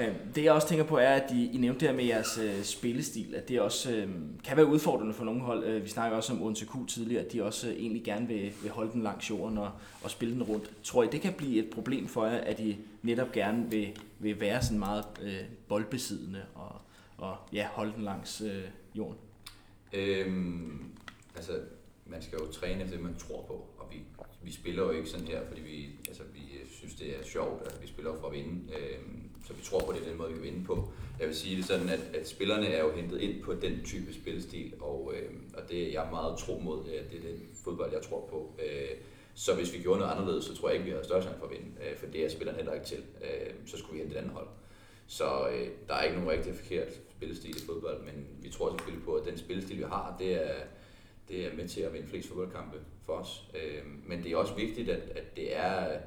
Øh, Det jeg også tænker på er, at I, I nævnte det her med jeres øh, spillestil, at det også øh, kan være udfordrende for nogle hold. Øh, vi snakker også om Odense Q tidligere, at de også øh, egentlig gerne vil, vil holde den langs jorden og, og spille den rundt. Tror I, det kan blive et problem for jer, at I netop gerne vil, vil være sådan meget øh, boldbesiddende og, og ja, holde den langs øh, jorden? Øhm, altså, man skal jo træne efter det, man tror på, og vi, vi spiller jo ikke sådan her, fordi vi, altså, vi synes, det er sjovt, at vi spiller for at vinde, Øh, så vi tror på, det er den måde, vi vil vinde på. Jeg vil sige det sådan, at, at spillerne er jo hentet ind på den type spilstil, og, øh, og det er jeg meget tro mod, at det er den fodbold, jeg tror på. Øh, så hvis vi gjorde noget anderledes, så tror jeg ikke, vi havde større chance for at vinde, øh, for det er spillerne heller ikke til. Øh, så skulle vi hente et andet hold. Så øh, der er ikke nogen rigtig forkert spillestil i fodbold, men vi tror selvfølgelig på, at den spillestil, vi har, det er, det er med til at vinde flest fodboldkampe for os. Øh, men det er også vigtigt, at, at det er...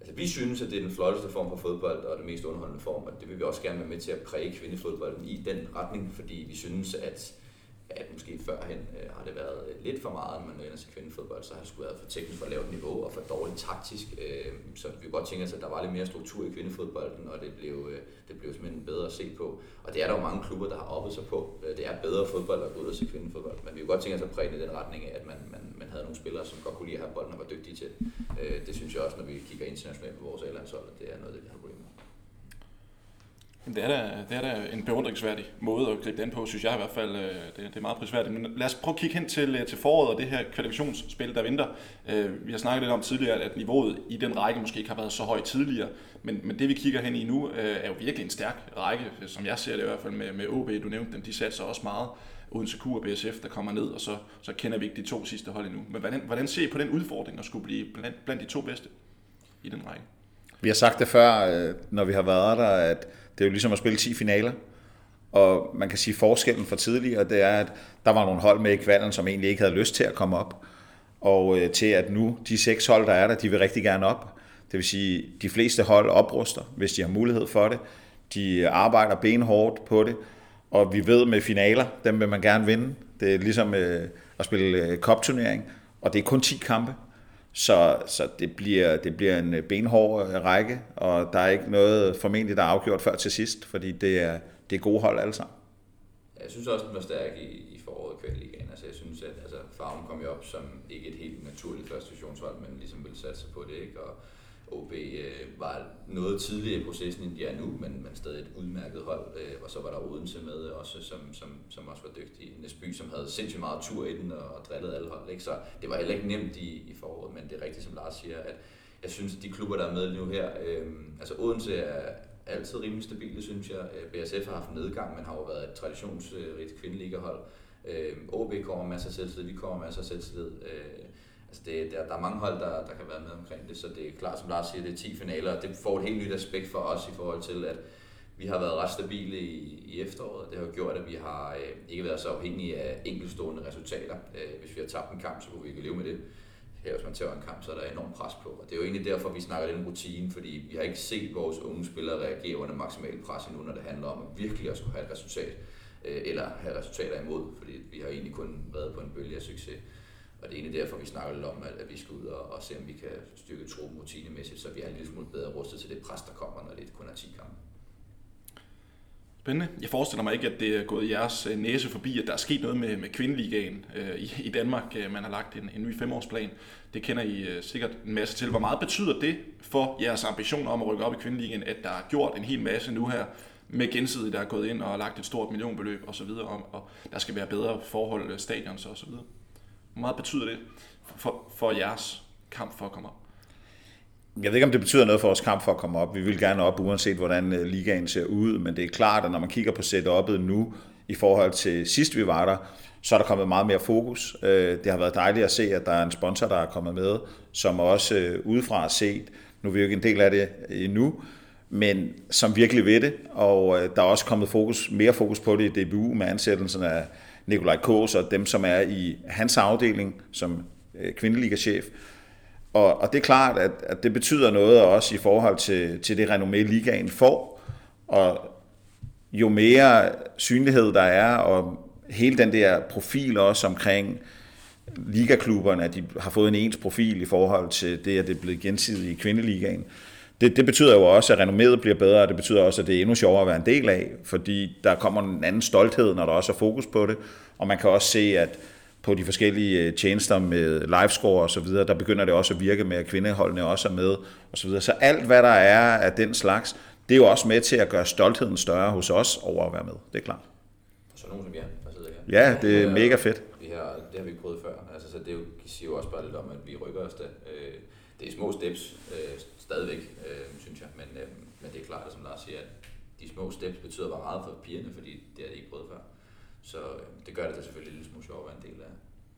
Altså, vi synes, at det er den flotteste form for fodbold og den mest underholdende form, og det vil vi også gerne være med til at præge kvindefodbolden i den retning, fordi vi synes, at at måske førhen øh, har det været øh, lidt for meget, når man lønner til kvindefodbold, så har det sgu været for teknisk for lavt niveau og for dårligt taktisk. Øh, så vi kunne godt tænke os, at der var lidt mere struktur i kvindefodbolden, og det blev, øh, det blev simpelthen bedre at se på. Og det er der jo mange klubber, der har oppet sig på. Øh, det er bedre fodbold at gå ud og se kvindefodbold, men vi kunne godt tænke os at præge i den retning af, at man, man, man havde nogle spillere, som godt kunne lide at have bolden og var dygtige til. Øh, det synes jeg også, når vi kigger internationalt på vores A-landshold, at det er noget, det vi har problemer med. Jamen, Det er, da, det er da en beundringsværdig måde at gribe den på, synes jeg i hvert fald. Øh, det, det er meget prisværdigt. Men lad os prøve at kigge hen til, øh, til foråret og det her kvalifikationsspil, der venter. Øh, vi har snakket lidt om tidligere, at niveauet i den række måske ikke har været så højt tidligere. Men, men det vi kigger hen i nu, er jo virkelig en stærk række, som jeg ser det i hvert fald med, med OB. Du nævnte dem, de satser også meget. Odense Q og BSF, der kommer ned, og så, så kender vi ikke de to sidste hold endnu. Men hvordan, hvordan ser I på den udfordring at skulle blive blandt, blandt de to bedste i den række? Vi har sagt det før, øh, når vi har været der, at det er jo ligesom at spille 10 finaler. Og man kan sige, forskellen fra tidligere, det er, at der var nogle hold med i kvalen, som egentlig ikke havde lyst til at komme op. Og øh, til at nu, de seks hold, der er der, de vil rigtig gerne op. Det vil sige, de fleste hold opruster, hvis de har mulighed for det. De arbejder benhårdt på det. Og vi ved med finaler, dem vil man gerne vinde. Det er ligesom øh, at spille kopturnering, og det er kun 10 kampe. Så, så det, bliver, det bliver en benhård række, og der er ikke noget formentlig, der er afgjort før til sidst, fordi det er, det er gode hold alle sammen. Jeg synes også, den var stærk i, i foråret i kvaliligaen. Altså, jeg synes, at altså, farven kom jo op som ikke et helt naturligt første divisionshold, men ligesom ville satse på det, ikke? Og OB øh, var noget tidligere i processen, end de er nu, men, men stadig et udmærket hold. Øh, og så var der Odense med også, som, som, som også var dygtig. Næsby, som havde sindssygt meget tur i den og, og drillede alle hold. Ikke? Så det var heller ikke nemt i, i foråret, men det er rigtigt, som Lars siger, at jeg synes, at de klubber, der er med nu her, øh, altså Odense er altid rimelig stabile, synes jeg. Øh, BSF har haft nedgang, men har jo været et traditionsrigt kvindeligahold. Øh, OB kommer med masser af selvtillid, vi kommer med masser af selvtillid. Øh, altså det, der, der er mange hold, der, der kan være med omkring det, så det er klart, som Lars siger, det er 10 finaler, og det får et helt nyt aspekt for os i forhold til, at vi har været ret stabile i, i efteråret. Det har gjort, at vi har øh, ikke været så afhængige af enkeltstående resultater. Øh, hvis vi har tabt en kamp, så kunne vi ikke leve med det. Her, hvis man tager en kamp, så er der enormt pres på. Og det er jo egentlig derfor, vi snakker den rutine, fordi vi har ikke set vores unge spillere reagere under maksimal pres endnu, når det handler om at virkelig at skulle have et resultat, øh, eller have resultater imod, fordi vi har egentlig kun været på en bølge af succes. Og det er egentlig derfor, vi snakker lidt om, at, vi skal ud og, og se, om vi kan styrke truppen rutinemæssigt, så vi er en lille smule bedre rustet til det pres, der kommer, når det kun er 10 kampe. Spændende. Jeg forestiller mig ikke, at det er gået jeres øh, næse forbi, at der er sket noget med, med kvindeligaen øh, i, i Danmark. Øh, man har lagt en, en ny femårsplan. Det kender I øh, sikkert en masse til. Hvor meget betyder det for jeres ambitioner om at rykke op i kvindeligaen, at der er gjort en hel masse nu her med gensidigt, der er gået ind og lagt et stort millionbeløb osv., og, og der skal være bedre forhold, øh, stadions osv.? Hvor meget betyder det for, for jeres kamp for at komme op? Jeg ved ikke, om det betyder noget for vores kamp for at komme op. Vi vil gerne op, uanset hvordan øh, ligaen ser ud, men det er klart, at når man kigger på setup'et nu, i forhold til sidst vi var der, så er der kommet meget mere fokus. Øh, det har været dejligt at se, at der er en sponsor, der er kommet med, som også øh, udefra har set, nu er vi jo ikke en del af det endnu, men som virkelig ved det, og der er også kommet fokus, mere fokus på det i DBU med ansættelsen af Nikolaj Kås og dem, som er i hans afdeling som øh, kvindeligachef. og, og det er klart, at, at det betyder noget også i forhold til, til det renommé, ligaen får. Og jo mere synlighed der er, og hele den der profil også omkring ligaklubberne, at de har fået en ens profil i forhold til det, at det er blevet gensidigt i kvindeligaen. Det, det betyder jo også, at renomméet bliver bedre, og det betyder også, at det er endnu sjovere at være en del af, fordi der kommer en anden stolthed, når der også er fokus på det. Og man kan også se, at på de forskellige øh, tjenester med livescore og så videre, der begynder det også at virke med, at kvindeholdene også er med og så videre. Så alt, hvad der er af den slags, det er jo også med til at gøre stoltheden større hos os over at være med. Det er klart. Så nogen som jer, der sidder her. Ja, det er mega fedt. Det, her, det har vi ikke prøvet før. Altså, så det jo, siger jo også bare lidt om, at vi rykker os da. Øh, det er små steps øh, stadigvæk, synes jeg. Men, men det er klart, som Lars siger, at de små steps betyder bare meget for pigerne, fordi det har de ikke prøvet før. Så det gør det da selvfølgelig lidt smule sjovt at være en del af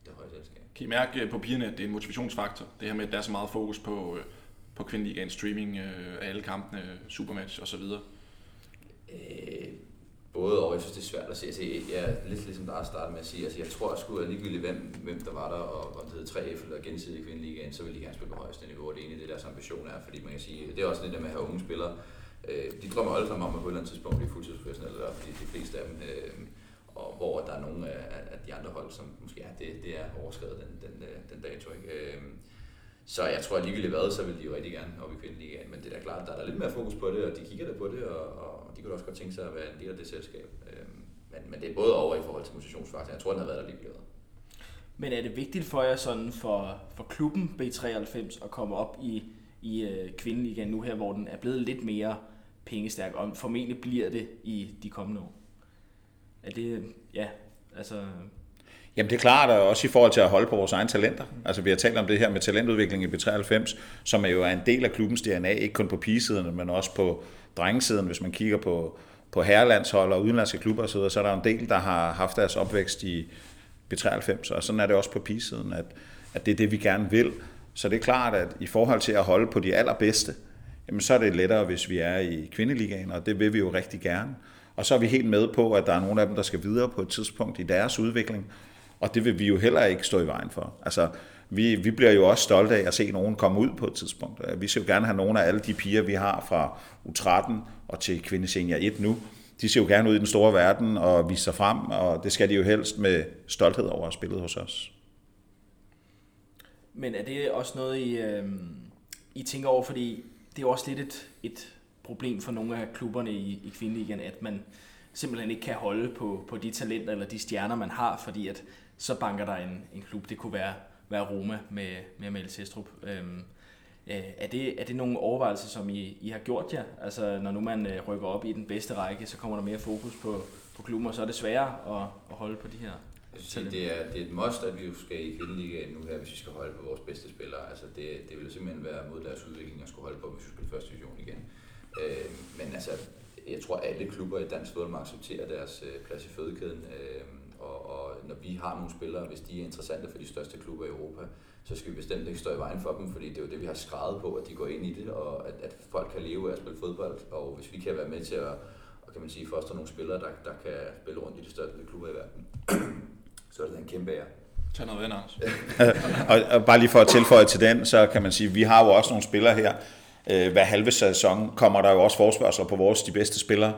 det høje selskab. Kan I mærke øh, på pigerne, at det er en motivationsfaktor? Det her med, at der er så meget fokus på, øh, på kvindeligaen, streaming øh, af alle kampene, supermatch osv.? Øh, både og, jeg synes det er svært at se. Altså, jeg er lidt ligesom der at startet med at sige, altså, jeg tror at ligegyldigt hvem, hvem der var der, og om det hed 3F eller gensidig kvindeligaen, så vil de gerne spille på højeste niveau, og det er egentlig det deres ambition er, fordi man kan sige, det er også det der med at have unge spillere, øh, de drømmer alle sammen om at på et eller andet tidspunkt blive fuldtidsprofessionelle, fordi de fleste af dem øh, og hvor der er nogle af, af de andre hold, som måske ja, det, det er overskrevet den, den, den, den dato. Ikke? Øh, så jeg tror, at ligegyldigt hvad, så vil de jo rigtig gerne op i kvindeligaen. Men det er da klart, der er der lidt mere fokus på det, og de kigger der på det, og, og de kunne også godt tænke sig at være en del af det selskab. Øhm, men, men det er både over i forhold til motivationsfaktoren. Jeg tror, den har været der lige. Men er det vigtigt for jer sådan for, for klubben B93 at komme op i, i øh, kvindeligaen nu her, hvor den er blevet lidt mere pengestærk, og formentlig bliver det i de kommende år? er det, ja, altså... Jamen det er klart, og også i forhold til at holde på vores egne talenter. Altså vi har talt om det her med talentudvikling i B93, som er jo en del af klubbens DNA, ikke kun på pigesiden, men også på drengesiden. Hvis man kigger på, på herrelandshold og udenlandske klubber osv., så er der en del, der har haft deres opvækst i B93, og sådan er det også på pigesiden, at, at det er det, vi gerne vil. Så det er klart, at i forhold til at holde på de allerbedste, jamen så er det lettere, hvis vi er i kvindeligaen, og det vil vi jo rigtig gerne. Og så er vi helt med på, at der er nogle af dem, der skal videre på et tidspunkt i deres udvikling, og det vil vi jo heller ikke stå i vejen for. Altså, vi, vi bliver jo også stolte af at se nogen komme ud på et tidspunkt. Øh, vi skal jo gerne have nogle af alle de piger, vi har fra U13 og til kvindesenior 1 nu. De ser jo gerne ud i den store verden og vise sig frem, og det skal de jo helst med stolthed over at have spillet hos os. Men er det også noget, I, øh, I tænker over, fordi det er jo også lidt et, et problem for nogle af klubberne i, i kvindeligaen, at man simpelthen ikke kan holde på, på de talenter eller de stjerner, man har, fordi at så banker der en, en klub. Det kunne være, være Roma med, med Mel Sestrup. Øhm, øh, er, det, er det nogle overvejelser, som I, I har gjort jer? Altså, når nu man øh, rykker op i den bedste række, så kommer der mere fokus på, på klubben, og så er det sværere at, at holde på de her sige, det, er, det er et must, at vi skal i kvindeligaen nu her, hvis vi skal holde på vores bedste spillere. Altså det, det vil simpelthen være mod deres udvikling at skulle holde på, hvis vi skal første division igen. Øh, men altså, jeg tror, alle klubber i dansk fodbold må acceptere deres øh, plads i fødekæden. Øh, og, og når vi har nogle spillere, hvis de er interessante for de største klubber i Europa, så skal vi bestemt ikke stå i vejen for dem, fordi det er jo det, vi har skrevet på, at de går ind i det, og at, at folk kan leve af at spille fodbold. Og hvis vi kan være med til at og kan man sige, foster nogle spillere, der, der kan spille rundt i de største klubber i verden, <clears throat> så er det en kæmpe ære. Tag noget vand, Anders. <laughs> og, og bare lige for at tilføje til den, så kan man sige, at vi har jo også nogle spillere her. Øh, hver halve sæson kommer der jo også forspørgsel på vores de bedste spillere,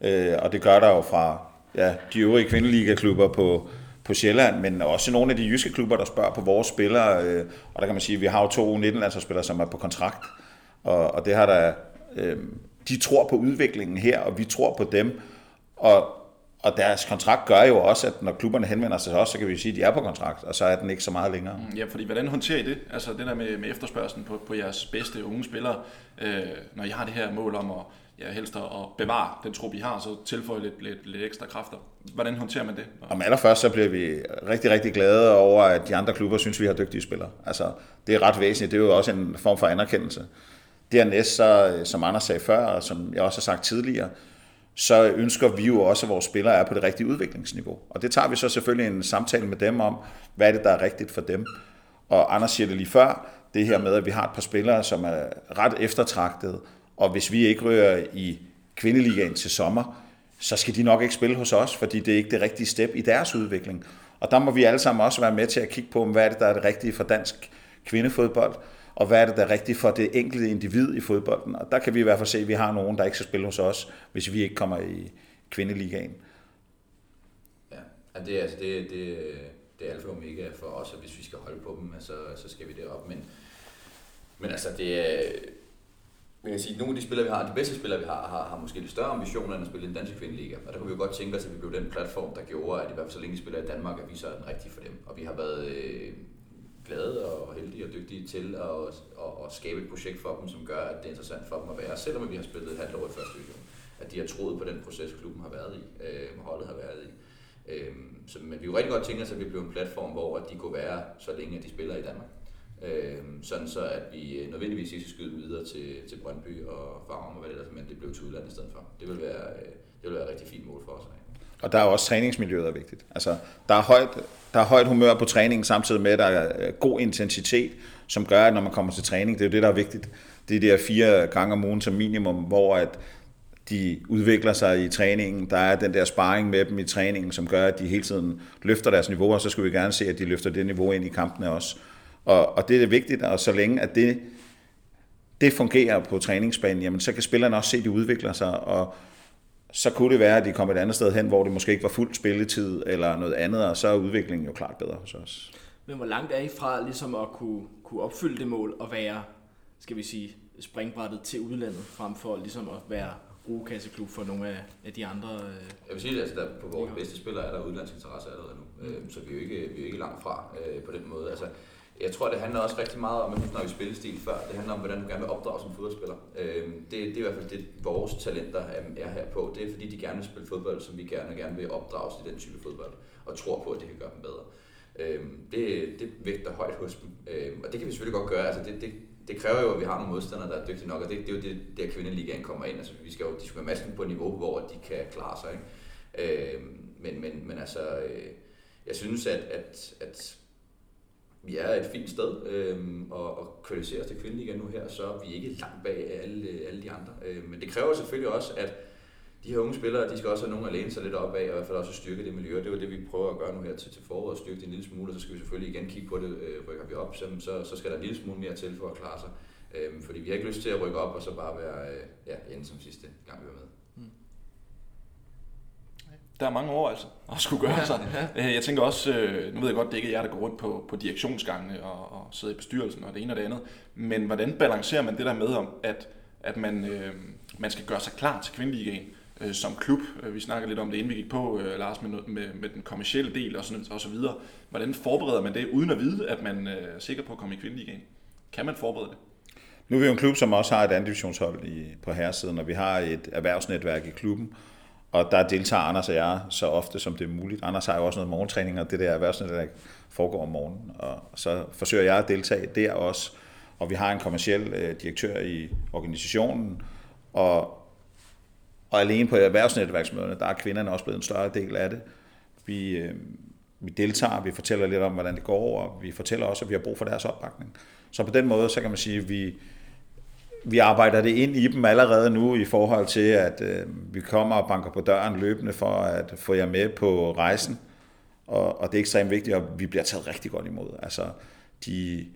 øh, og det gør der jo fra ja, de øvrige kvindeliga-klubber på, på Sjælland, men også nogle af de jyske klubber, der spørger på vores spillere. Øh, og der kan man sige, at vi har jo to 19-landsholdsspillere, som er på kontrakt, og, og det har der... Øh, de tror på udviklingen her, og vi tror på dem. Og, og deres kontrakt gør jo også, at når klubberne henvender sig til os, så kan vi sige, at de er på kontrakt, og så er den ikke så meget længere. Mm, ja, fordi hvordan håndterer I det? Altså det der med, med efterspørgselen på, på jeres bedste unge spillere, øh, når I har det her mål om at ja, helst at bevare den trup, I har, så tilføje lidt, lidt, lidt ekstra kræfter. Hvordan håndterer man det? Om allerførst så bliver vi rigtig, rigtig glade over, at de andre klubber synes, vi har dygtige spillere. Altså, det er ret væsentligt. Det er jo også en form for anerkendelse. Dernæst, så, som Anders sagde før, og som jeg også har sagt tidligere, så ønsker vi jo også, at vores spillere er på det rigtige udviklingsniveau. Og det tager vi så selvfølgelig en samtale med dem om, hvad er det, der er rigtigt for dem. Og Anders siger det lige før, det her med, at vi har et par spillere, som er ret eftertragtede, og hvis vi ikke rører i kvindeligaen til sommer, så skal de nok ikke spille hos os, fordi det er ikke det rigtige step i deres udvikling. Og der må vi alle sammen også være med til at kigge på, hvad er det, der er det rigtige for dansk kvindefodbold og hvad er det, der er rigtigt for det enkelte individ i fodbolden. Og der kan vi i hvert fald se, at vi har nogen, der ikke skal spille hos os, hvis vi ikke kommer i kvindeligaen. Ja, det er, altså, det, det, det er alfa og omega for os, at hvis vi skal holde på dem, så, så skal vi derop. Men, men altså, det er, man kan sige, at nogle af de spillere, vi har, de bedste spillere, vi har, har, har måske lidt større ambitioner end at spille i den danske kvindeliga. Og der kunne vi jo godt tænke os, at vi blev den platform, der gjorde, at i hvert fald så længe de spiller i Danmark, at vi så er den rigtige for dem. Og vi har været øh, glade og heldige og dygtige til at, at, at skabe et projekt for dem, som gør, at det er interessant for dem at være, selvom vi har spillet et halvt år i første division. At de har troet på den proces, klubben har været i, øh, holdet har været i. Øh, så, men vi kunne rigtig godt tænke os, at vi blev en platform, hvor de kunne være, så længe at de spiller i Danmark. Øh, sådan så, at vi øh, nødvendigvis ikke skal skyde videre til, til Brøndby og Farum og hvad det der, men det blev til udlandet i stedet for. Det vil være, øh, det vil være et rigtig fint mål for os. Og der er også træningsmiljøet er vigtigt. Altså, der, er højt, der er højt humør på træningen, samtidig med, at der er øh, god intensitet, som gør, at når man kommer til træning, det er jo det, der er vigtigt. Det er de der fire gange om ugen som minimum, hvor at de udvikler sig i træningen. Der er den der sparring med dem i træningen, som gør, at de hele tiden løfter deres niveau, og så skal vi gerne se, at de løfter det niveau ind i kampene også. Og, og det er vigtigt, og så længe at det, det fungerer på træningsbanen, jamen, så kan spillerne også se, at de udvikler sig, og så kunne det være, at de kom et andet sted hen, hvor det måske ikke var fuld spilletid eller noget andet, og så er udviklingen jo klart bedre hos os. Men hvor langt er I fra ligesom at kunne, kunne opfylde det mål og være, skal vi sige, springbrættet til udlandet, frem for ligesom at være rugekasseklub for nogle af, af de andre... Øh... Jeg vil sige, at altså, der, på vores bedste spillere er der udlandsinteresse allerede nu, mm. så vi er jo ikke, vi er ikke langt fra øh, på den måde. Altså, jeg tror, det handler også rigtig meget om, at nu snakker vi spillestil før, det handler om, hvordan du gerne vil opdrage som fodboldspiller. Øhm, det, det er i hvert fald det, vores talenter er her på. Det er fordi, de gerne vil spille fodbold, som vi gerne gerne vil opdrages til den type fodbold, og tror på, at det kan gøre dem bedre. Øhm, det, det vægter højt hos dem, øhm, og det kan vi selvfølgelig godt gøre. Altså det, det, det kræver jo, at vi har nogle modstandere, der er dygtige nok, og det, det er jo det, der kvindeligaen kommer ind. Altså, vi skal jo, de skal være på et niveau, hvor de kan klare sig. Ikke? Øhm, men, men, men altså, øh, jeg synes, at, at, at vi er et fint sted, øh, og, og kvalificerer os til kvindeliga nu her, så er vi ikke langt bag alle, alle de andre. Øh, men det kræver selvfølgelig også, at de her unge spillere, de skal også have nogen at læne sig lidt op af, og i hvert fald også styrke det miljø. Det er det, vi prøver at gøre nu her til, til foråret, styrke det en lille smule, og så skal vi selvfølgelig igen kigge på det, øh, rykker vi op, så, så, så skal der en lille smule mere til for at klare sig. Øh, fordi vi har ikke lyst til at rykke op, og så bare være øh, ja, end som sidste gang, vi var med der er mange år altså at skulle gøre sig. Øh, jeg tænker også, øh, nu ved jeg godt, det ikke er jer, der går rundt på, på direktionsgangene og, og sidder i bestyrelsen og det ene og det andet, men hvordan balancerer man det der med, om at, at man, øh, man skal gøre sig klar til kvindeligaen øh, som klub? Øh, vi snakker lidt om det, inden vi gik på, øh, Lars, med, med, med den kommercielle del og, sådan, og så videre. Hvordan forbereder man det, uden at vide, at man øh, er sikker på at komme i kvindeligaen? Kan man forberede det? Nu er vi jo en klub, som også har et andet divisionshold i, på herresiden, og vi har et erhvervsnetværk i klubben, og der deltager Anders og jeg så ofte som det er muligt. Anders har jo også noget morgentræning, og det der erhvervsnet, der foregår om morgenen. Og så forsøger jeg at deltage der også. Og vi har en kommersiel øh, direktør i organisationen, og, og alene på erhvervsnetværksmøderne, der er kvinderne også blevet en større del af det. Vi, øh, vi deltager, vi fortæller lidt om, hvordan det går, og vi fortæller også, at vi har brug for deres opbakning. Så på den måde, så kan man sige, at vi, vi arbejder det ind i dem allerede nu i forhold til, at øh, vi kommer og banker på døren løbende for at få jer med på rejsen. Og, og det er ekstremt vigtigt, og vi bliver taget rigtig godt imod. Altså, de,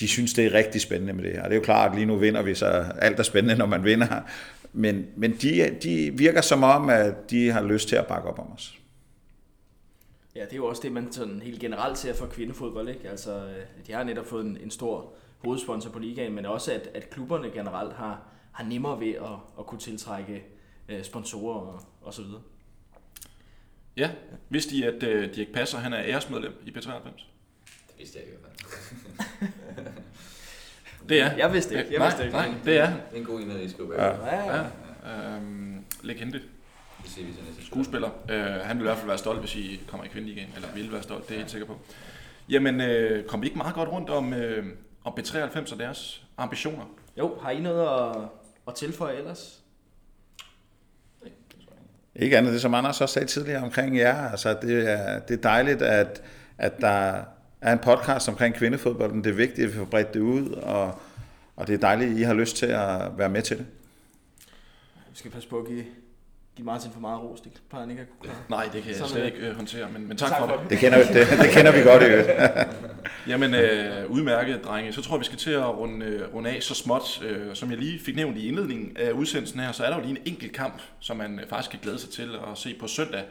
de synes, det er rigtig spændende med det her. Og det er jo klart, at lige nu vinder vi, så alt er spændende, når man vinder. Men, men de, de virker som om, at de har lyst til at bakke op om os. Ja, det er jo også det, man sådan helt generelt ser for kvindefodbold. Ikke? Altså, øh, de har netop fået en, en stor hovedsponsor på ligaen, men også at, at klubberne generelt har, har nemmere ved at, at kunne tiltrække øh, sponsorer og, og så videre. Ja, vidste I, at øh, Dirk Passer han er æresmedlem i P93? Det vidste jeg ikke i hvert fald. <laughs> Det er. Jeg vidste ikke. Jeg nej, vidste ikke. nej, det er. Det er en god en, I Ja. bag. Ja, ja. Ja. Øhm, legende. Det siger vi til næste skuespiller. Øh, han vil i hvert fald være stolt, hvis I kommer i kvindeligaen, eller vil være stolt, det er jeg helt sikker på. Jamen, øh, kom vi ikke meget godt rundt om, øh, om B93 og deres ambitioner? Jo, har I noget at, at tilføje ellers? Ikke andet det, som Anders også sagde tidligere omkring jer. Altså, det, er, det er dejligt, at, at der er en podcast omkring kvindefodbolden. Det er vigtigt, at vi får bredt det ud, og, og det er dejligt, at I har lyst til at være med til det. Vi skal passe på at give, give Martin for meget ros. Det plejer han ikke at kunne klare. Nej, det kan jeg Sådan slet ikke øh, håndtere, men, men tak, tak for det. Det kender, det, det kender vi godt i øvrigt. <laughs> Jamen, øh, udmærket, drenge. Så tror jeg, vi skal til at runde, øh, runde af så småt. Øh, som jeg lige fik nævnt i indledningen af udsendelsen her, så er der jo lige en enkelt kamp, som man øh, faktisk kan glæde sig til at se på søndag.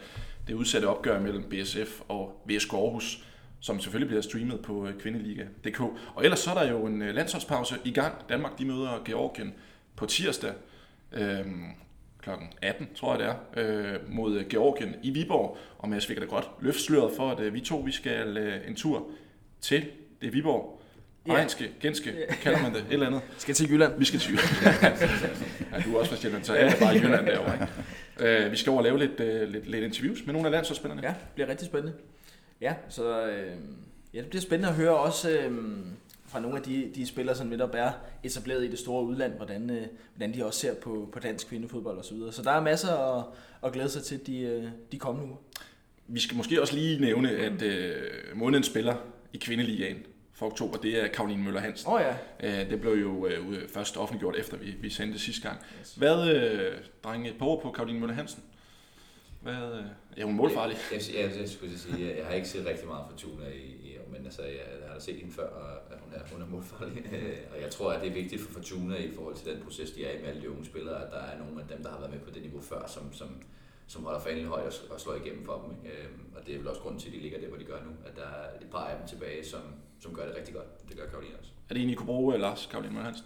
Det udsatte opgør mellem BSF og VSK Aarhus, som selvfølgelig bliver streamet på øh, kvindeliga.dk. Og ellers så er der jo en landsholdspause i gang. Danmark de møder Georgien på tirsdag. Øh, kl. 18, tror jeg det er, øh, mod øh, Georgien i Viborg. Og Mads, vi kan da godt løfte sløret for, at øh, vi to vi skal øh, en tur til det Viborg. Ja. Ejenske, genske, kalder man det, et eller andet. Skal til Jylland. Vi skal til Jylland. ja, du er også fra Sjælland, så alle er bare i Jylland derovre. Ikke? Øh, vi skal over og lave lidt, øh, lidt, lidt interviews med nogle af landsholdsspillerne. Ja, det bliver rigtig spændende. Ja, så øh, ja, det bliver spændende at høre også øh, fra nogle af de, de spillere, som netop er etableret i det store udland, hvordan, øh, hvordan de også ser på, på dansk kvindefodbold osv. Så, videre. så der er masser at, at glæde sig til de, øh, de kommende uger. Vi skal måske også lige nævne, at øh, månedens spiller i kvindeligaen for oktober, det er Karoline Møller Hansen. Oh, ja. Øh, det blev jo øh, først offentliggjort efter vi, vi sendte det sidste gang. Hvad, øh, drenge, et par ord på Karoline Møller Hansen? Hvad, øh, ja, hun er målfarlig. Jeg, jeg, jeg, jeg skulle sige, at jeg har ikke set rigtig meget fra Tuna i, i år, men altså, jeg, jeg har da set hende før, og at hun er, hun er målfarlig. Øh, <laughs> og jeg tror, at det er vigtigt for Fortuna i forhold til den proces, de er i med alle de unge spillere, at der er nogle af dem, der har været med på det niveau før, som, som, som holder fanen højt og, og slår igennem for dem. Ikke? Øh, Og det er vel også grunden til, at de ligger der, hvor de gør nu, at der er et par af dem tilbage, som, som gør det rigtig godt. Det gør Karoline også. Er det en, I kunne bruge, øh, Lars Karoline Møller Hansen?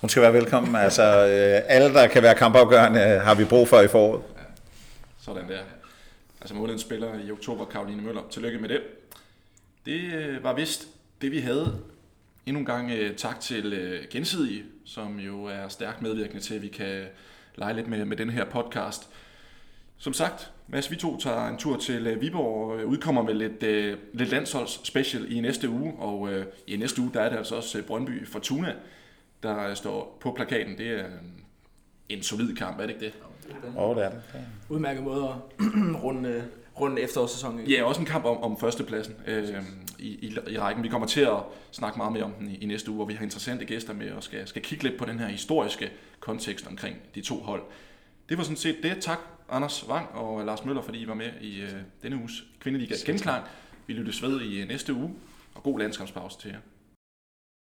Hun skal være velkommen. Altså, øh, alle, der kan være kampafgørende, har vi brug for i foråret. Sådan der. Altså månedens spiller i oktober, Karoline Møller. Tillykke med det. Det øh, var vist det, vi havde. Endnu en gang øh, tak til øh, Gensidige, som jo er stærkt medvirkende til, at vi kan lege lidt med, med den her podcast. Som sagt, Mads, vi to tager en tur til Viborg og udkommer med lidt, lidt landsholds special i næste uge. Og i næste uge, der er det altså også Brøndby Fortuna, der står på plakaten. Det er en, en solid kamp, er det ikke det? Åh, oh, det er det. Udmærket måde at <clears throat> runde, runde efterårssæsonen. Ja, også en kamp om, om førstepladsen øh, i, i, i rækken. Vi kommer til at snakke meget mere om den i, i næste uge, hvor vi har interessante gæster med og skal, skal kigge lidt på den her historiske kontekst omkring de to hold. Det var sådan set det. Tak, Anders Wang og Lars Møller, fordi I var med i øh, denne uges Kvindeliga Genklang. Vi lyttes ved i øh, næste uge, og god landskampspause til jer.